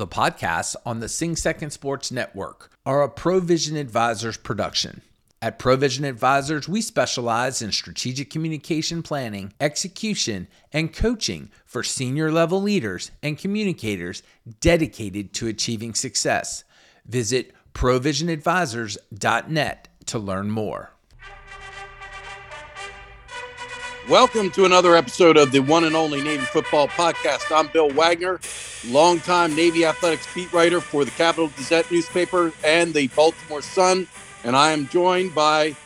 The podcasts on the Sing Second Sports Network are a Provision Advisors production. At Provision Advisors, we specialize in strategic communication planning, execution, and coaching for senior level leaders and communicators dedicated to achieving success. Visit provisionadvisors.net to learn more. Welcome to another episode of the one and only Navy Football Podcast. I'm Bill Wagner, longtime Navy athletics beat writer for the Capital Gazette newspaper and the Baltimore Sun, and I am joined by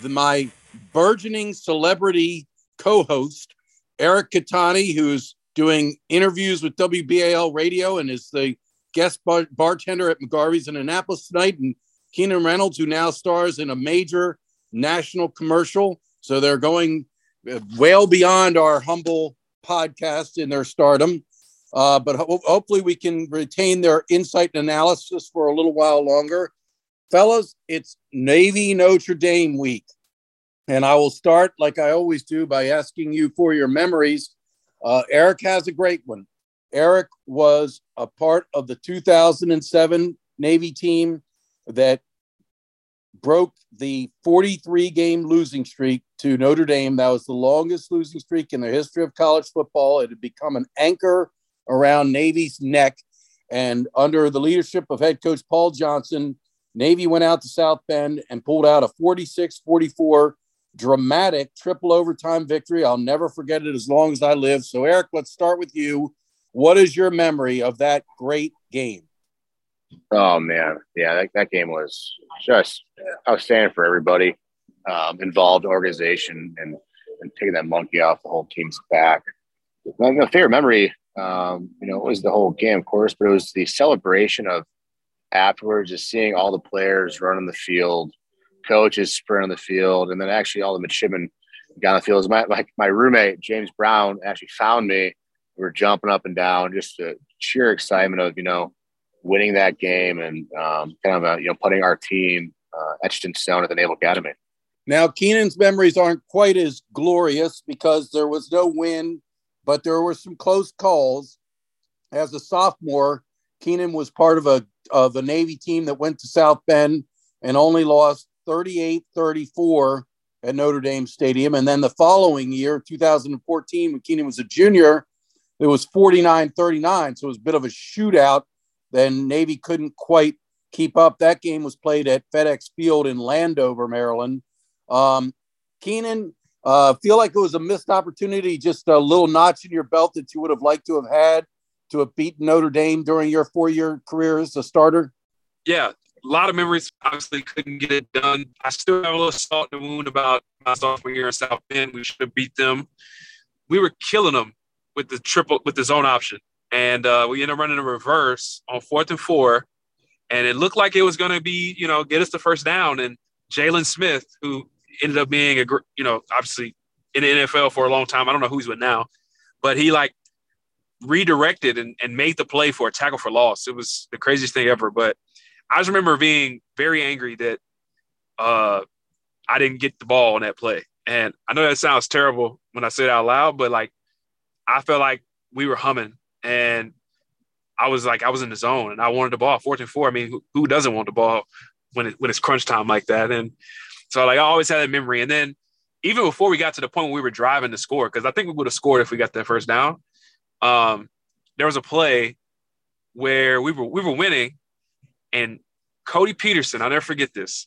the, my burgeoning celebrity co-host Eric Kettani, who's doing interviews with WBAL Radio and is the guest bar- bartender at McGarvey's in Annapolis tonight, and Keenan Reynolds, who now stars in a major national commercial. So they're going well beyond our humble podcast in their stardom. Uh, but ho- hopefully we can retain their insight and analysis for a little while longer. Fellas, it's Navy Notre Dame week. And I will start, like I always do, by asking you for your memories. Uh, Eric has a great one. Eric was a part of the 2007 Navy team that broke the 43 game losing streak to Notre Dame. That was the longest losing streak in the history of college football. It had become an anchor around Navy's neck. And under the leadership of head coach Paul Johnson, Navy went out to South Bend and pulled out a 46 44 dramatic triple overtime victory. I'll never forget it as long as I live. So, Eric, let's start with you. What is your memory of that great game? Oh man, yeah, that, that game was just outstanding for everybody um, involved, organization, and and taking that monkey off the whole team's back. My, favorite memory, um, you know, was the whole game, of course, but it was the celebration of afterwards, just seeing all the players running the field, coaches sprinting the field, and then actually all the midshipmen got on the field. My, my my roommate James Brown actually found me. We were jumping up and down, just the sheer excitement of you know winning that game and um, kind of uh, you know putting our team uh, etched in stone at the Naval Academy. Now, Keenan's memories aren't quite as glorious because there was no win, but there were some close calls. As a sophomore, Keenan was part of a of a Navy team that went to South Bend and only lost 38-34 at Notre Dame Stadium. And then the following year, 2014, when Keenan was a junior, it was 49-39. So it was a bit of a shootout then Navy couldn't quite keep up. That game was played at FedEx Field in Landover, Maryland. Um, Keenan, uh, feel like it was a missed opportunity, just a little notch in your belt that you would have liked to have had to have beaten Notre Dame during your four year career as a starter? Yeah, a lot of memories. Obviously, couldn't get it done. I still have a little salt in the wound about my sophomore year in South Bend. We should have beat them. We were killing them with the triple with the zone option and uh, we ended up running a reverse on fourth and four, and it looked like it was going to be, you know, get us the first down. And Jaylon Smith, who ended up being a, you know, obviously in the NFL for a long time. I don't know who he's with now, but he like redirected and, and made the play for a tackle for loss. It was the craziest thing ever. But I just remember being very angry that uh, I didn't get the ball on that play. And I know that sounds terrible when I say it out loud, but like I felt like we were humming and I was like, I was in the zone and I wanted the ball. Fourth and four. I mean, who, who doesn't want the ball when it, when it's crunch time like that? And so like I always had that memory. And then even before we got to the point where we were driving to score, because I think we would have scored if we got that first down. Um, there was a play where we were we were winning, and Cody Peterson, I'll never forget this.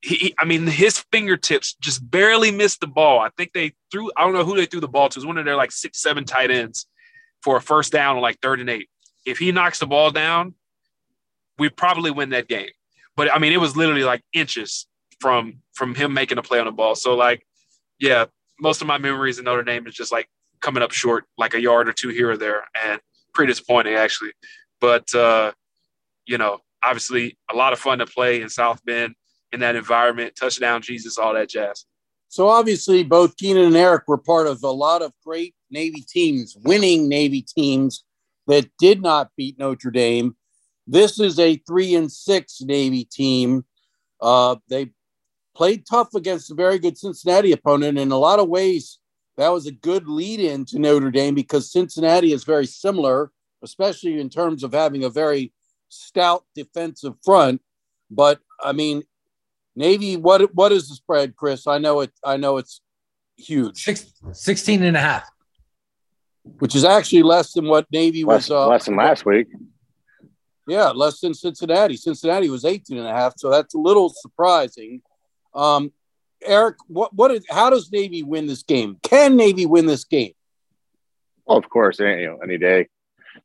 He, I mean, his fingertips just barely missed the ball. I think they threw. I don't know who they threw the ball to. It was one of their like six, seven tight ends for a first down on like third and eight. If he knocks the ball down, we probably win that game. But I mean, it was literally like inches from from him making a play on the ball. So like, yeah, most of my memories in Notre Dame is just like coming up short, like a yard or two here or there, and pretty disappointing actually. But uh, you know, obviously a lot of fun to play in South Bend in that environment, touchdown Jesus, all that jazz. So obviously, both Keenan and Eric were part of a lot of great Navy teams, winning Navy teams that did not beat Notre Dame. This is a three and six Navy team. Uh, they played tough against a very good Cincinnati opponent. In a lot of ways, that was a good lead in to Notre Dame because Cincinnati is very similar especially in terms of having a very stout defensive front. But I mean, Navy, what what is the spread, Chris? I know it. I know it's huge. Six, 16 and a half. Which is actually less than what Navy less, was. Uh, less than last week. Yeah, less than Cincinnati. Cincinnati was 18 and a half, so that's a little surprising. Um, Eric, what what is how does Navy win this game? Can Navy win this game? Well, of course, you know, any day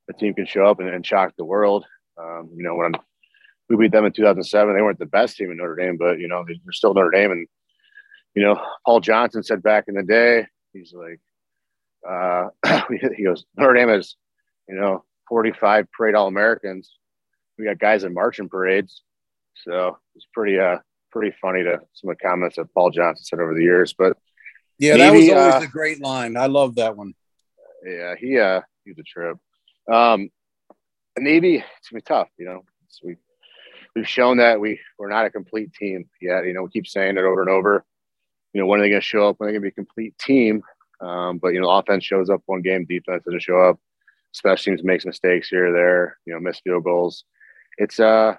a team can show up and, and shock the world. Um, you know, when we beat them in 2007, they weren't the best team in Notre Dame, but you know, they're still Notre Dame. And you know, Paul Johnson said back in the day, he's like, uh, he goes, Notre Dame has, you know, 45 parade All Americans. We got guys in marching parades, so it's pretty uh pretty funny to some of the comments that Paul Johnson said over the years. But yeah, that was always uh, a great line. I love that one. Yeah, he uh he's a trip. Um, Navy, it's gonna be tough. You know, we we've shown that we we're not a complete team yet. You know, we keep saying it over and over. You know, when are they gonna show up? When are they gonna be a complete team? Um, but you know, offense shows up one game, defense doesn't show up. Special teams makes mistakes here or there. You know, miss field goals. It's uh,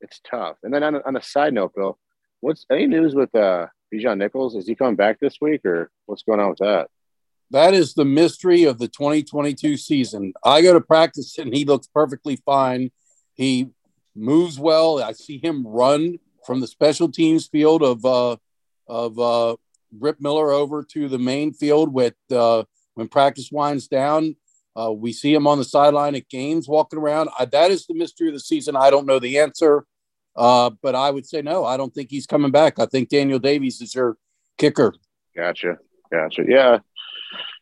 it's tough. And then on, on a side note, Bill, what's any news with uh Bijan Nichols? Is he coming back this week, or what's going on with that? That is the mystery of the 2022 season. I go to practice and he looks perfectly fine. He moves well. I see him run from the special teams field of uh, of uh, Rip Miller over to the main field with uh, when practice winds down. Uh, we see him on the sideline at games walking around. I, that is the mystery of the season. I don't know the answer, uh, but I would say no. I don't think he's coming back. I think Daniel Davies is your kicker. Gotcha, gotcha. Yeah.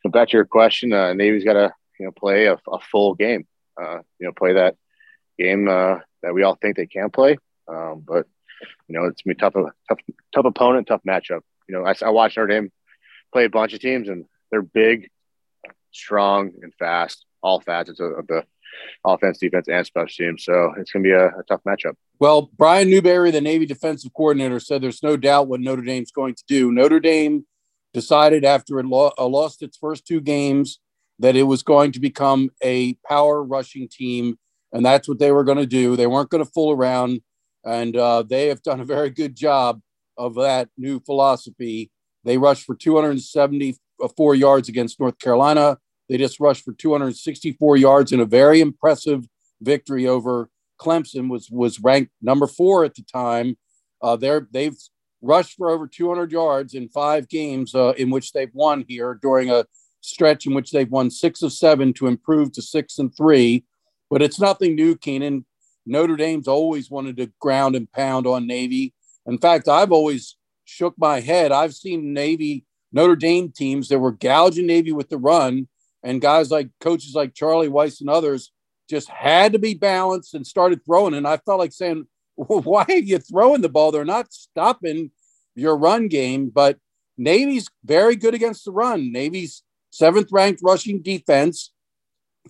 Back to your question, uh, Navy's got to you know play a, a full game. Uh, you know, play that game uh, that we all think they can play. Um, but you know, it's gonna be tough, tough, tough opponent, tough matchup. You know, I, I watched Notre Dame play a bunch of teams, and they're big, strong, and fast. All facets of, of the offense, defense, and special teams. So it's going to be a, a, tough matchup. Well, Brian Newberry, the Navy defensive coordinator, said there's no doubt what Notre Dame's going to do. Notre Dame decided after it lo- uh, lost its first two games that it was going to become a power rushing team, and that's what they were going to do. They weren't going to fool around, and uh, they have done a very good job of that new philosophy. They rushed for 274 yards against North Carolina. They just rushed for 264 yards in a very impressive victory over Clemson. was was ranked number four at the time. Uh, they've rushed for over 200 yards in five games uh, in which they've won here during a stretch in which they've won six of seven to improve to six and three. But it's nothing new, Keenan. Notre Dame's always wanted to ground and pound on Navy. In fact, I've always shook my head. I've seen Navy, Notre Dame teams that were gouging Navy with the run, and guys like coaches like Charlie Weis and others just had to be balanced and started throwing. And I felt like saying, why are you throwing the ball? They're not stopping your run game, but Navy's very good against the run. Navy's seventh ranked rushing defense.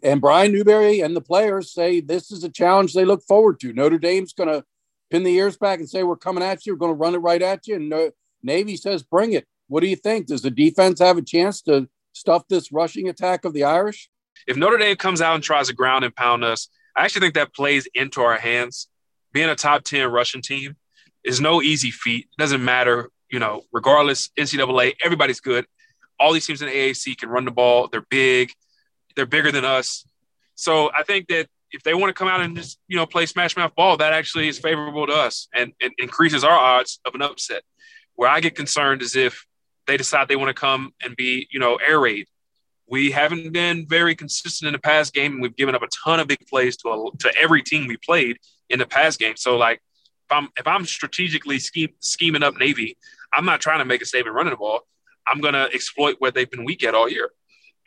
And Brian Newberry and the players say this is a challenge they look forward to. Notre Dame's going to pin the ears back and say, We're coming at you. We're going to run it right at you. And Navy says, Bring it. What do you think? Does the defense have a chance to stuff this rushing attack of the Irish? If Notre Dame comes out and tries to ground and pound us, I actually think that plays into our hands. Being a top 10 rushing team is no easy feat. It doesn't matter, you know, regardless, NCAA, everybody's good. All these teams in the AAC can run the ball. They're big. They're bigger than us. So I think that if they want to come out and just, you know, play smash mouth ball, that actually is favorable to us and, and increases our odds of an upset. Where I get concerned is if they decide they want to come and be, you know, air raid. We haven't been very consistent in the past game, and we've given up a ton of big plays to a, to every team we played in the past game. So, like, if I'm if I'm strategically scheme, scheming up Navy, I'm not trying to make a statement running the ball. I'm gonna exploit what they've been weak at all year,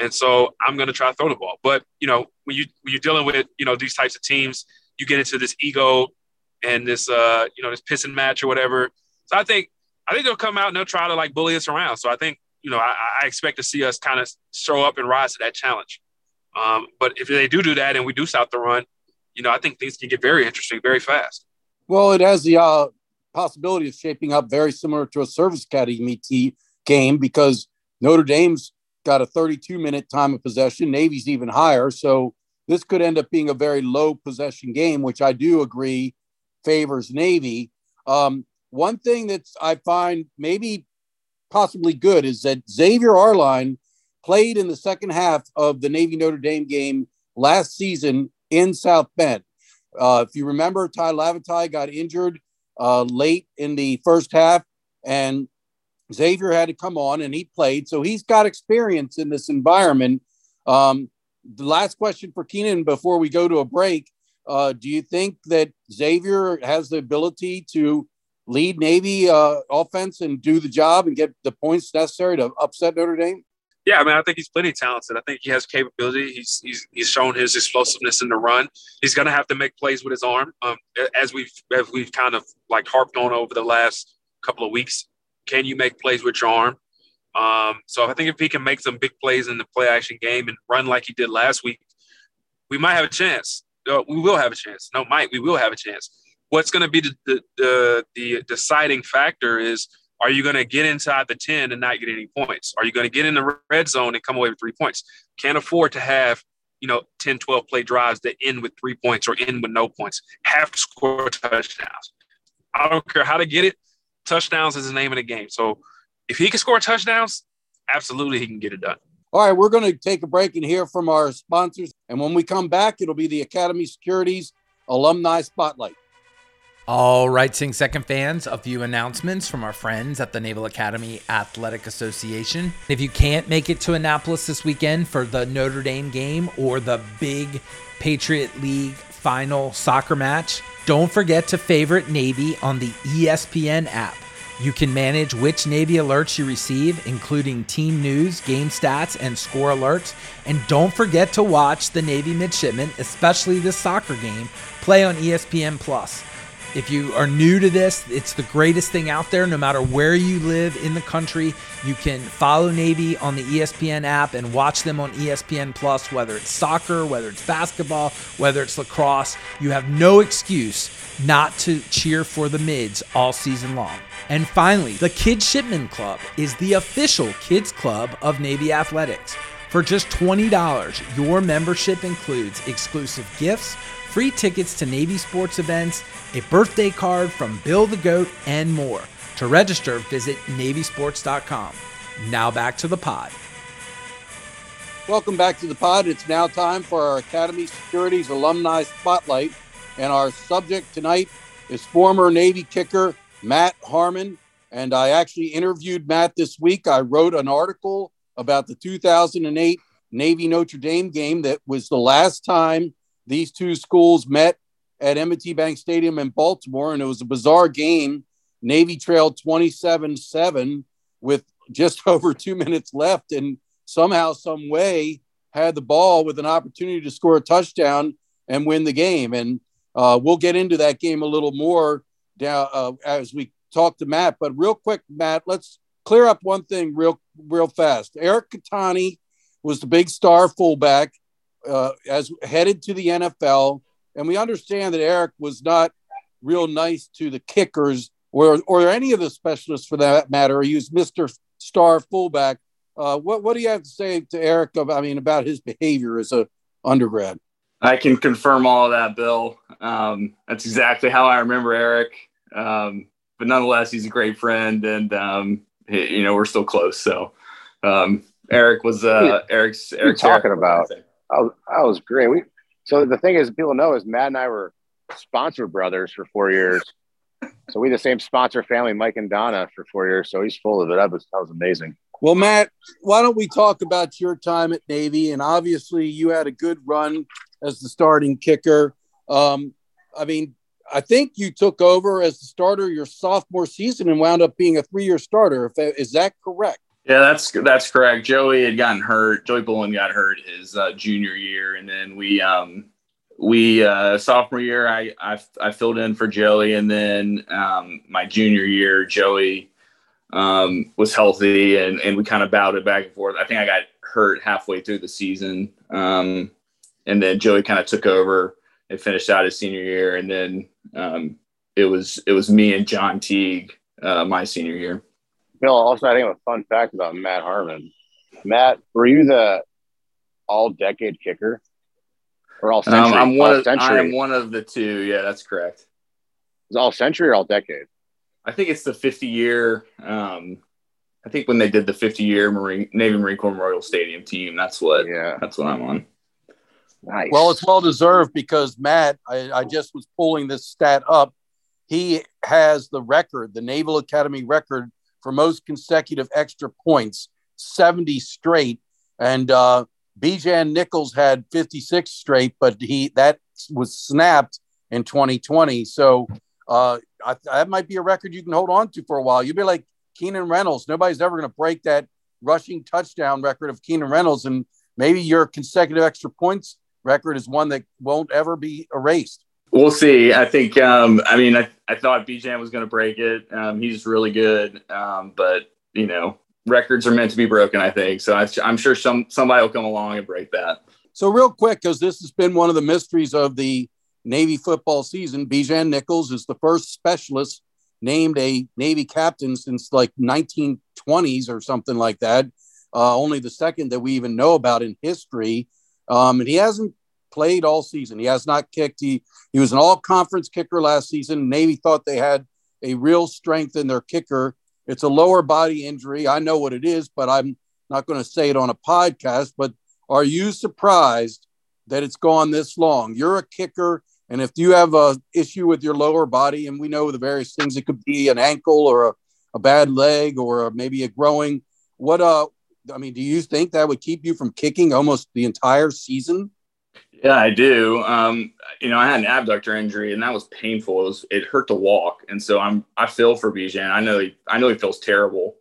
and so I'm gonna try to throw the ball. But you know, when you when you're dealing with you know these types of teams, you get into this ego and this uh you know this pissing match or whatever. So I think I think they'll come out and they'll try to like bully us around. So I think you know I, I expect to see us kind of show up and rise to that challenge. Um, but if they do do that and we do stop the run, you know I think things can get very interesting very fast. Well, it has the uh, possibility of shaping up very similar to a service academy game because Notre Dame's got a 32 minute time of possession. Navy's even higher. So this could end up being a very low possession game, which I do agree favors Navy. Um, one thing that I find maybe possibly good is that Xavier Arline played in the second half of the Navy Notre Dame game last season in South Bend. Uh, if you remember, Tai Lavatai got injured uh, late in the first half, and Xavier had to come on and he played. So he's got experience in this environment. Um, the last question for Keenan before we go to a break uh, do you think that Xavier has the ability to lead Navy uh, offense and do the job and get the points necessary to upset Notre Dame? Yeah, I mean, I think he's plenty talented. I think he has capability. He's he's, he's shown his explosiveness in the run. He's going to have to make plays with his arm, um, as we've as we've kind of like harped on over the last couple of weeks. Can you make plays with your arm? Um, so I think if he can make some big plays in the play action game and run like he did last week, we might have a chance. Uh, we will have a chance. No, might we will have a chance. What's going to be the, the the the deciding factor is are you going to get inside the 10 and not get any points? Are you going to get in the red zone and come away with three points? Can't afford to have, you know, 10, 12 play drives that end with three points or end with no points. Have to score touchdowns. I don't care how to get it. Touchdowns is the name of the game. So if he can score touchdowns, absolutely he can get it done. All right, we're going to take a break and hear from our sponsors. And when we come back, it'll be the Academy Securities Alumni Spotlight. All right, Sing Second fans, a few announcements from our friends at the Naval Academy Athletic Association. If you can't make it to Annapolis this weekend for the Notre Dame game or the big Patriot League final soccer match, don't forget to favorite Navy on the ESPN app. You can manage which Navy alerts you receive, including team news, game stats, and score alerts. And don't forget to watch the Navy midshipmen, especially this soccer game, play on ESPN Plus. If you are new to this, it's the greatest thing out there. No matter where you live in the country, you can follow Navy on the ESPN app and watch them on ESPN Plus, whether it's soccer, whether it's basketball, whether it's lacrosse. You have no excuse not to cheer for the mids all season long. And finally, the Kidshipmen Club is the official kids club of Navy Athletics. For just $20, your membership includes exclusive gifts free tickets to Navy sports events, a birthday card from Bill the Goat, and more. To register, visit NavySports.com. Now back to the pod. Welcome back to the pod. It's now time for our Academy Securities Alumni Spotlight. And our subject tonight is former Navy kicker Matt Harmon. And I actually interviewed Matt this week. I wrote an article about the 2008 Navy Notre Dame game that was the last time these two schools met at M&T Bank Stadium in Baltimore, and it was a bizarre game. Navy trailed 27 7 with just over two minutes left, and somehow, some way, had the ball with an opportunity to score a touchdown and win the game. And uh, we'll get into that game a little more down uh, as we talk to Matt. But real quick, Matt, let's clear up one thing real, real fast. Eric Kettani was the big star fullback uh, as headed to the NFL, and we understand that Eric was not real nice to the kickers or or any of the specialists for that matter. He was Mister Star fullback. Uh, what what do you have to say to Eric? Of, I mean, about his behavior as a undergrad. I can confirm all of that, Bill. Um, that's exactly how I remember Eric. Um, but nonetheless, he's a great friend, and um, he, you know we're still close. So um, Eric was uh, Eric's Eric's talking about. I was, was great. We so the thing is, people know is Matt and I were sponsor brothers for four years. So we the same sponsor family, Mike and Donna, for four years. So he's full of it. That was that was amazing. Well, Matt, why don't we talk about your time at Navy? And obviously, you had a good run as the starting kicker. Um, I mean, I think you took over as the starter your sophomore season and wound up being a three-year starter. Is that correct? Yeah, that's that's correct. Joey had gotten hurt. Joey Bullen got hurt his uh, junior year, and then we um, we uh, sophomore year I, I, I filled in for Joey, and then um, my junior year Joey um, was healthy, and and we kind of bowed it back and forth. I think I got hurt halfway through the season, um, and then Joey kind of took over and finished out his senior year, and then um, it was it was me and John Teague uh, my senior year. Bill, also, I think a fun fact about Matt Harmon. Matt, were you the all decade kicker? or all century? Um, I'm one all of century. I'm one of the two. Yeah, that's correct. Is all century or all decade? I think it's the 50 year. Um, I think when they did the 50 year Marine Navy Marine Corps Memorial Stadium team, that's what Yeah, that's what I'm on. nice. Well, it's well deserved because Matt, I, I just was pulling this stat up. He has the record, the Naval Academy record for most consecutive extra points, 70 straight. And uh, Bijan Nichols had 56 straight, but he that was snapped in 2020. So uh, I, that might be a record you can hold on to for a while. You'd be like Keenan Reynolds. Nobody's ever going to break that rushing touchdown record of Keenan Reynolds. And maybe your consecutive extra points record is one that won't ever be erased. We'll see. I think. Um, I mean, I, I thought Bijan was going to break it. Um, he's really good, um, but you know, records are meant to be broken. I think so. I, I'm sure some somebody will come along and break that. So, real quick, because this has been one of the mysteries of the Navy football season, Bijan Nichols is the first specialist named a Navy captain since like 1920s or something like that. Uh, only the second that we even know about in history. Um, and he hasn't played all season. He has not kicked. He he was an all conference kicker last season. Navy thought they had a real strength in their kicker. It's a lower body injury. I know what it is, but I'm not going to say it on a podcast. But are you surprised that it's gone this long? You're a kicker, and if you have a issue with your lower body, and we know the various things, it could be an ankle or a, a bad leg or maybe a growing. What uh, I mean, do you think that would keep you from kicking almost the entire season? Yeah, I do. Um, you know, I had an abductor injury, and that was painful. It, was, it hurt to walk, and so I'm I feel for Bijan. I know he I know he feels terrible,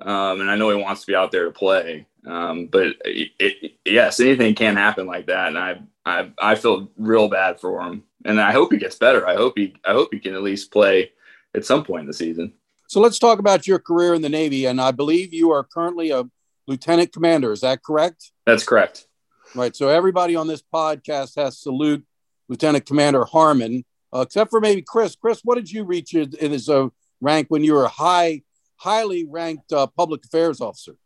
um, and I know he wants to be out there to play. Um, but it, it, yes, anything can happen like that, and I I I feel real bad for him, and I hope he gets better. I hope he I hope he can at least play at some point in the season. So let's talk about your career in the Navy, and I believe you are currently a lieutenant commander. Is that correct? That's correct. Right. So everybody on this podcast has salute Lieutenant Commander Harmon, uh, except for maybe Chris. Chris, what did you reach in as a rank when you were a high, highly ranked uh, public affairs officer?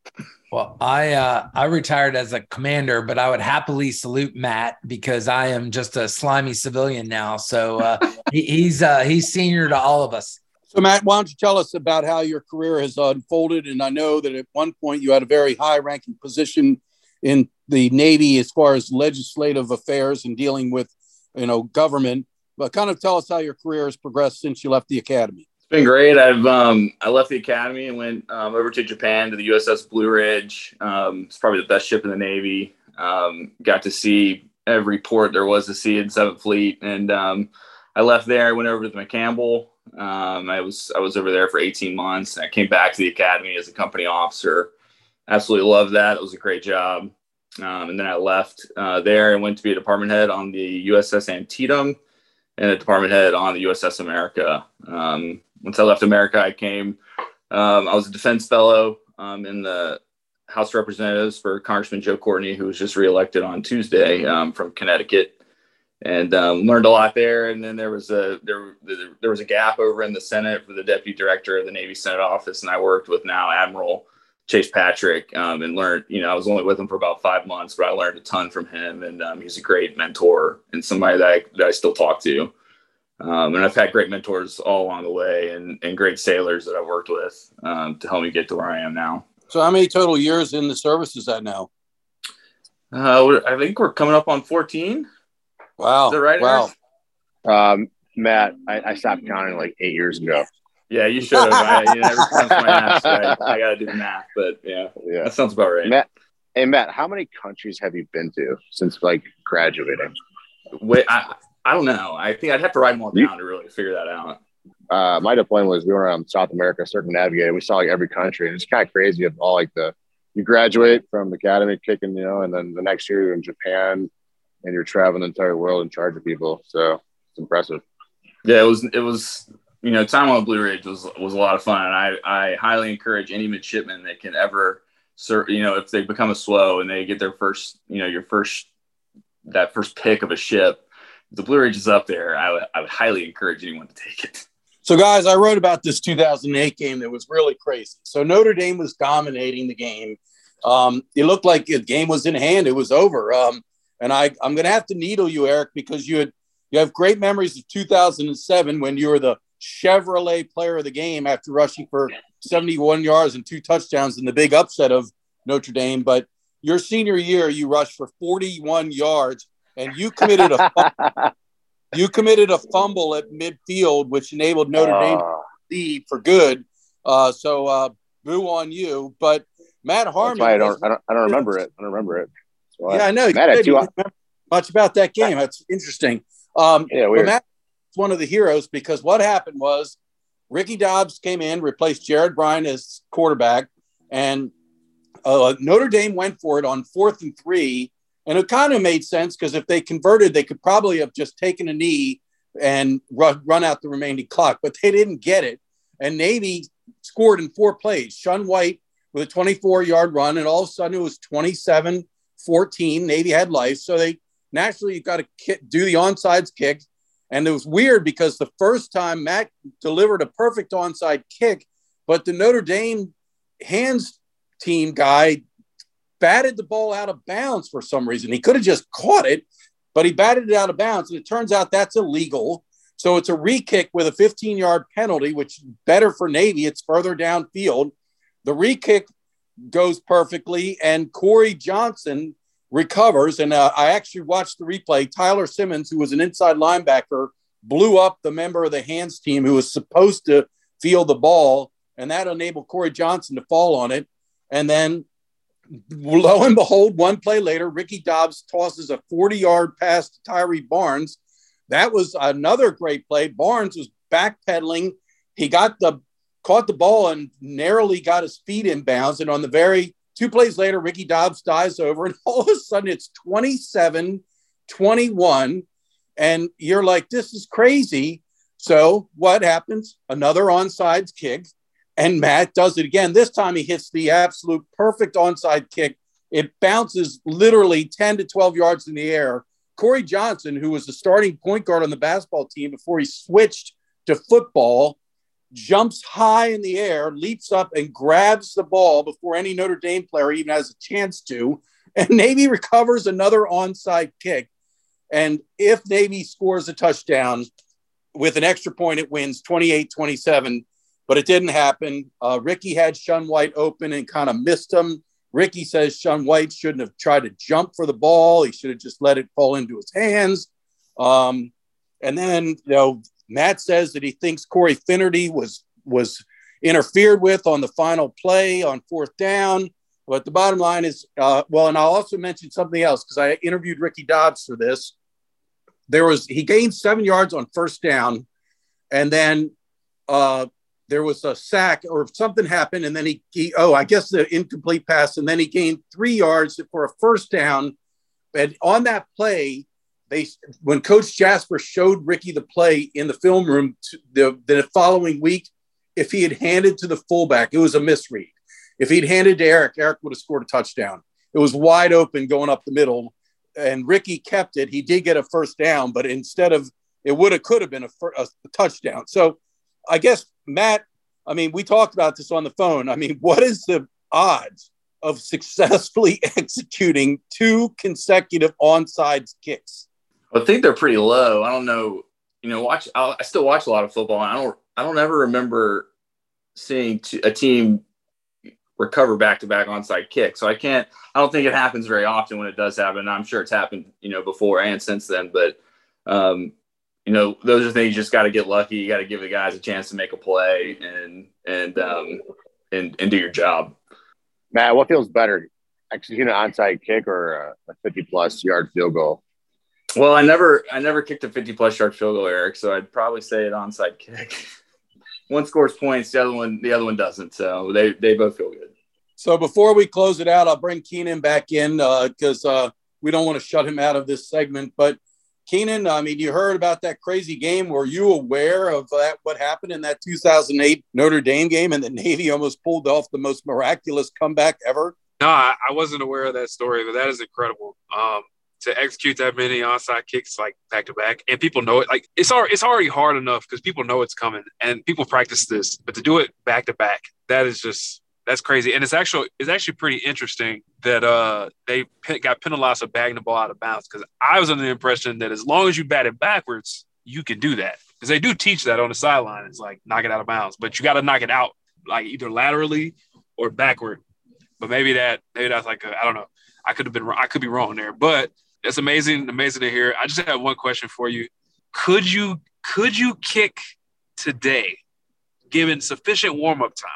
Well, I uh, I retired as a commander, but I would happily salute Matt because I am just a slimy civilian now. So uh, he, he's uh, he's senior to all of us. So Matt, why don't you tell us about how your career has unfolded? And I know that at one point you had a very high-ranking position in the Navy as far as legislative affairs and dealing with, you know, government. But kind of tell us how your career has progressed since you left the academy. It's been great. I've um, I left the academy and went um, over to Japan to the USS Blue Ridge. Um, it's probably the best ship in the Navy. Um, got to see every port there was to see in Seventh Fleet, and um, I left there. I went over to the McCampbell. Um, I was I was over there for 18 months. I came back to the academy as a company officer. Absolutely loved that. It was a great job. Um, and then I left uh, there and went to be a department head on the USS Antietam and a department head on the USS America. Um, once I left America, I came. Um, I was a defense fellow um, in the House of Representatives for Congressman Joe Courtney, who was just reelected on Tuesday um, from Connecticut, and um, learned a lot there. And then there was a there there was a gap over in the Senate for the deputy director of the Navy Senate office, and I worked with now Admiral Chase Patrick um, and learned, you know, I was only with him for about five months, but I learned a ton from him. And um, he's a great mentor and somebody that I, that I still talk to. Um, and I've had great mentors all along the way and, and great sailors that I've worked with um, to help me get to where I am now. So, how many total years in the service is that now? Uh, I think we're coming up on 14. Wow. Is that right? Wow. Um, Matt, I, I stopped counting like eight years ago. Yeah, you should have. I, you know, every time somebody asks, I, I got to do the math, but yeah, Yeah. that sounds about right. Matt, hey Matt, how many countries have you been to since like graduating? Wait, I, I don't know. I think I'd have to write them all You- down to really figure that out. Uh, my deployment was we went around South America, circumnavigated. We saw like every country, and it's kind of crazy. Of all like the you graduate from the academy, kicking, you know, and then the next year you're in Japan, and you're traveling the entire world in charge of people. So it's impressive. Yeah, it was it was you know time on Blue Ridge was was a lot of fun, and I I highly encourage any midshipman that can ever serve. You know, if they become a slow and they get their first you know your first that first pick of a ship, the Blue Ridge is up there. I would I would highly encourage anyone to take it. So, guys, I wrote about this 2008 game that was really crazy. So, Notre Dame was dominating the game. Um, it looked like the game was in hand, it was over. Um, And I, I'm going to have to needle you, Eric, because you had you have great memories of 2007 when you were the Chevrolet player of the game after rushing for 71 yards and two touchdowns in the big upset of Notre Dame. But your senior year, you rushed for 41 yards and you committed a you committed a fumble at midfield, which enabled Notre uh, Dame to lead for good. Uh, so uh, boo on you. But Matt Harmon, I don't, I don't, I don't remember it. I don't remember it. So yeah, I, I know. Matt had two, much about that game. That's interesting. Um, yeah, weird. Matt one of the heroes because what happened was Ricky Dobbs came in, replaced Jarod Bryant as quarterback, and uh, Notre Dame went for it on fourth and three. And it kind of made sense because if they converted, they could probably have just taken a knee and run, run out the remaining clock, but they didn't get it. And Navy scored in four plays. Shun White with a 24 yard run, and all of a sudden it was 27 14. Navy had life. So they naturally you've got to do the onside kick. And it was weird because the first time Matt delivered a perfect onside kick, but the Notre Dame hands team guy batted the ball out of bounds for some reason. He could have just caught it, but he batted it out of bounds. And it turns out that's illegal. So it's a re kick with a 15 yard penalty, which better for Navy. It's further downfield. The re kick goes perfectly, and Corey Johnson recovers. And uh, I actually watched the replay. Tyler Simmons, who was an inside linebacker, blew up the member of the hands team who was supposed to field the ball, and that enabled Corey Johnson to fall on it. And then, lo and behold, one play later, Ricky Dobbs tosses a 40 yard pass to Tyree Barnes. That was another great play. Barnes was backpedaling. He got the caught the ball and narrowly got his feet in bounds. And on the very Two plays later, Ricky Dobbs dies over, and all of a sudden it's 27 21. And you're like, this is crazy. So what happens? Another onside kick. And Matt does it again. This time he hits the absolute perfect onside kick. It bounces literally 10 to 12 yards in the air. Corey Johnson, who was the starting point guard on the basketball team before he switched to football, jumps high in the air, leaps up, and grabs the ball before any Notre Dame player even has a chance to. And Navy recovers another onside kick. And if Navy scores a touchdown with an extra point, it wins 28 27. But it didn't happen. Uh, Ricky had Shun White open and kind of missed him. Ricky says Shun White shouldn't have tried to jump for the ball. He should have just let it fall into his hands. Um, and then, you know, Matt says that he thinks Corey Finnerty was was interfered with on the final play on fourth down. But the bottom line is, uh, well, and I'll also mention something else because I interviewed Ricky Dobbs for this. There was he gained seven yards on first down, and then uh, there was a sack or something happened, and then he, he oh I guess the incomplete pass, and then he gained three yards for a first down. And on that play, they when Coach Jasper showed Ricky the play in the film room the, the following week, if he had handed to the fullback, it was a misread. If he'd handed to Eric, Eric would have scored a touchdown. It was wide open going up the middle, and Ricky kept it. He did get a first down, but instead of it would have could have been a, a, a touchdown. So I guess Matt, I mean, we talked about this on the phone. I mean, what is the odds of successfully executing two consecutive onside kicks? I think they're pretty low. I don't know. You know, watch. I'll, i still watch a lot of football. and I don't. I don't ever remember seeing a team recover back to back onside kick. So I can't. I don't think it happens very often when it does happen. I'm sure it's happened, you know, before and since then. But um, you know, those are things you just got to get lucky. You got to give the guys a chance to make a play and and um, and and do your job. Matt, what feels better, executing an onside kick or a 50 plus yard field goal? Well, I never I never kicked a 50 plus yard field goal, Eric. So I'd probably say an onside kick. one scores points, the other one the other one doesn't. So they they both feel good. So before we close it out, I'll bring Keenan back in because uh, uh, we don't want to shut him out of this segment. But Keenan, I mean, you heard about that crazy game. Were you aware of that? What happened in that 2008 Notre Dame game, and the Navy almost pulled off the most miraculous comeback ever? No, I, I wasn't aware of that story, but that is incredible. Um, to execute that many onside kicks like back to back, and people know it. Like it's already it's already hard enough because people know it's coming and people practice this, but to do it back to back, that is just that's crazy. And it's actually it's actually pretty interesting that uh they got penalized for bagging the ball out of bounds because I was under the impression that as long as you bat it backwards, you can do that because they do teach that on the sideline. It's like knock it out of bounds, but you got to knock it out like either laterally or backward. But maybe that maybe that's like I don't know. I could have been I could be wrong there, but it's amazing amazing to hear. I just have one question for you. Could you could you kick today, given sufficient warm up time?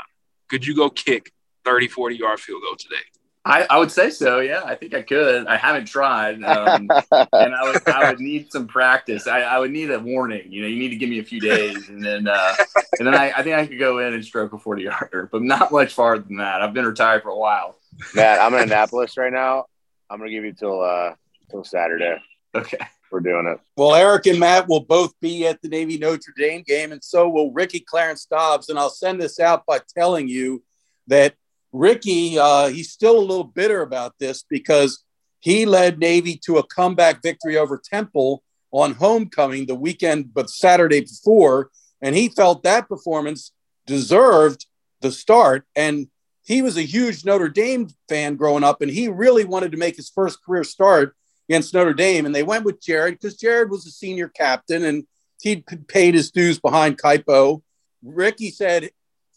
Could you go kick 30, 40 yard field goal today? I, I would say so. Yeah, I think I could. I haven't tried, um, and I would I would need some practice. I, I would need a warning. You know, you need to give me a few days, and then uh, and then I, I think I could go in and stroke a forty yarder, but not much farther than that. I've been retired for a while. Matt, I'm in Annapolis right now. I'm gonna give you till uh till Saturday. Okay, we're doing it. Well, Eric and Matt will both be at the Navy Notre Dame game, and so will Ricky Clarence Dobbs. And I'll send this out by telling you that Ricky, uh, he's still a little bitter about this because he led Navy to a comeback victory over Temple on homecoming the weekend, but Saturday before. And he felt that performance deserved the start. And he was a huge Notre Dame fan growing up, and he really wanted to make his first career start against Notre Dame. And they went with Jarod because Jarod was a senior captain and he'd paid his dues behind Kaipo. Ricky said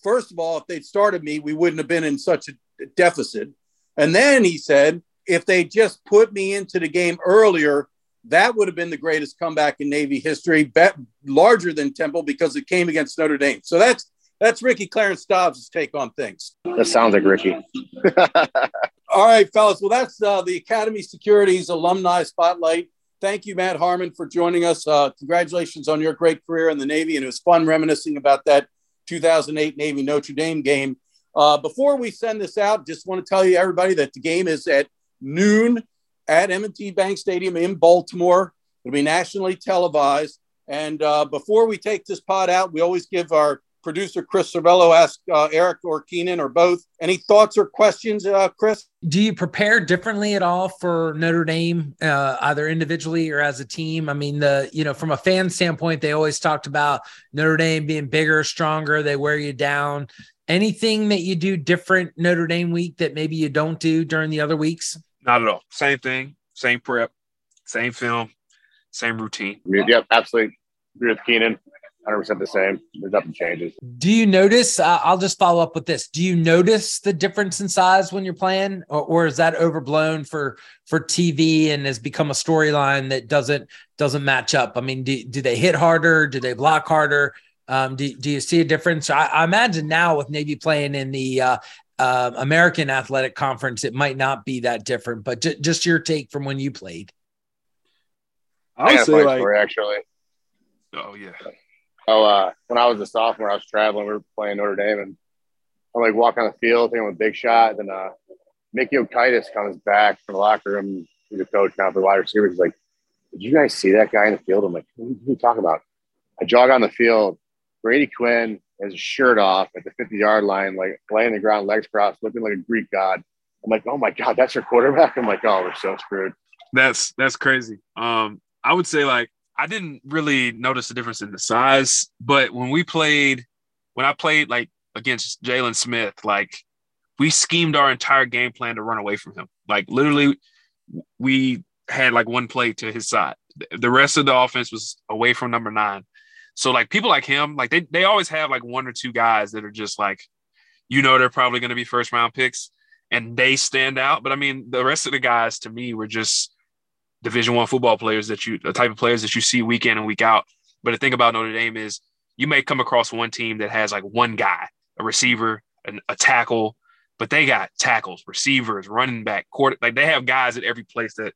first of all, if they'd started me, we wouldn't have been in such a deficit. And then he said, if they just put me into the game earlier, that would have been the greatest comeback in Navy history, bet larger than Temple because it came against Notre Dame. So that's that's Ricky Clarence Dobbs' take on things. That sounds like Ricky. All right, fellas. Well, that's uh, the Academy Securities Alumni Spotlight. Thank you, Matt Harmon, for joining us. Uh, congratulations on your great career in the Navy, and it was fun reminiscing about that 2008 Navy Notre Dame game. Uh, before we send this out, just want to tell you everybody that the game is at noon at M&T Bank Stadium in Baltimore. It'll be nationally televised. And uh, before we take this pod out, we always give our producer Chris Servello asked uh, Eric or Keenan or both any thoughts or questions, uh, Chris? Do you prepare differently at all for Notre Dame, uh, either individually or as a team? I mean, the you know from a fan standpoint, they always talked about Notre Dame being bigger, stronger. They wear you down. Anything that you do different Notre Dame week that maybe you don't do during the other weeks? Not at all. Same thing, same prep, same film, same routine. Yep, absolutely. Agree with Keenan. 100% the same. There's nothing changes. Do you notice? Uh, I'll just follow up with this. Do you notice the difference in size when you're playing, or, or is that overblown for for TV and has become a storyline that doesn't doesn't match up? I mean, do, do they hit harder? Do they block harder? Um, do, do you see a difference? I, I imagine now with Navy playing in the uh, uh, American Athletic Conference, it might not be that different. But j- just your take from when you played. I would say like actually. Oh yeah. Oh, uh, when I was a sophomore, I was traveling. We were playing Notre Dame, and I'm like walking on the field, thinking I'm a big shot. Then uh, Mickey Okaitis comes back from the locker room. He's the coach now for wide receivers. He's like, "Did you guys see that guy in the field?" I'm like, "What are you talking about?" I jog on the field. Brady Quinn has his shirt off at the 50 yard line, like laying the ground, legs crossed, looking like a Greek god. I'm like, "Oh my god, that's your quarterback!" I'm like, "Oh, we're so screwed." That's that's crazy. Um, I would say like I didn't really notice the difference in the size, but when we played, when I played like against Jaylon Smith, like we schemed our entire game plan to run away from him. Like literally, we had like one play to his side. The rest of the offense was away from number nine. So like people like him, like they they always have like one or two guys that are just like, you know, they're probably going to be first round picks, and they stand out. But I mean, the rest of the guys to me were just division one football players that you the type of players that you see week in and week out. But the thing about notre dame is you may come across one team that has like one guy a receiver an, a tackle but they got tackles receivers running back quarter like they have guys at every place that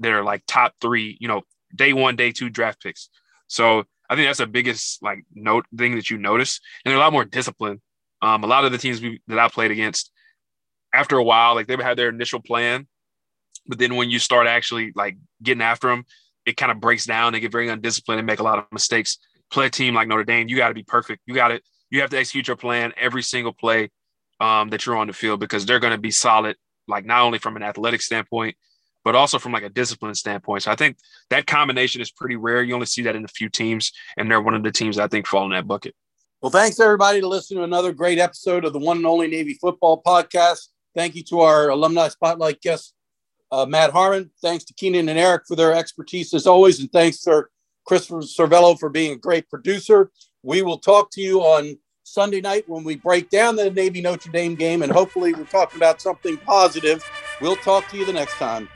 that are like top three you know day one day two draft picks. So i think that's the biggest like note thing that you notice. And they're a lot more disciplined um, a lot of the teams we, that i played against after a while like they had their initial plan but then when you start actually like getting after them, it kind of breaks down. They get very undisciplined and make a lot of mistakes. Play a team like Notre Dame, you got to be perfect. You got to you have to execute your plan every single play um, that you're on the field because they're going to be solid, like not only from an athletic standpoint, but also from like a discipline standpoint. So I think that combination is pretty rare. You only see that in a few teams, and they're one of the teams I think fall in that bucket. Well, thanks everybody to listen to another great episode of the one and only Navy Football Podcast. Thank you to our alumni spotlight guest, uh, Matt Harmon. Thanks to Keenan and Eric for their expertise as always, and thanks to Christopher Servello for being a great producer. We will talk to you on Sunday night when we break down the Navy Notre Dame game, and hopefully we're talking about something positive. We'll talk to you the next time.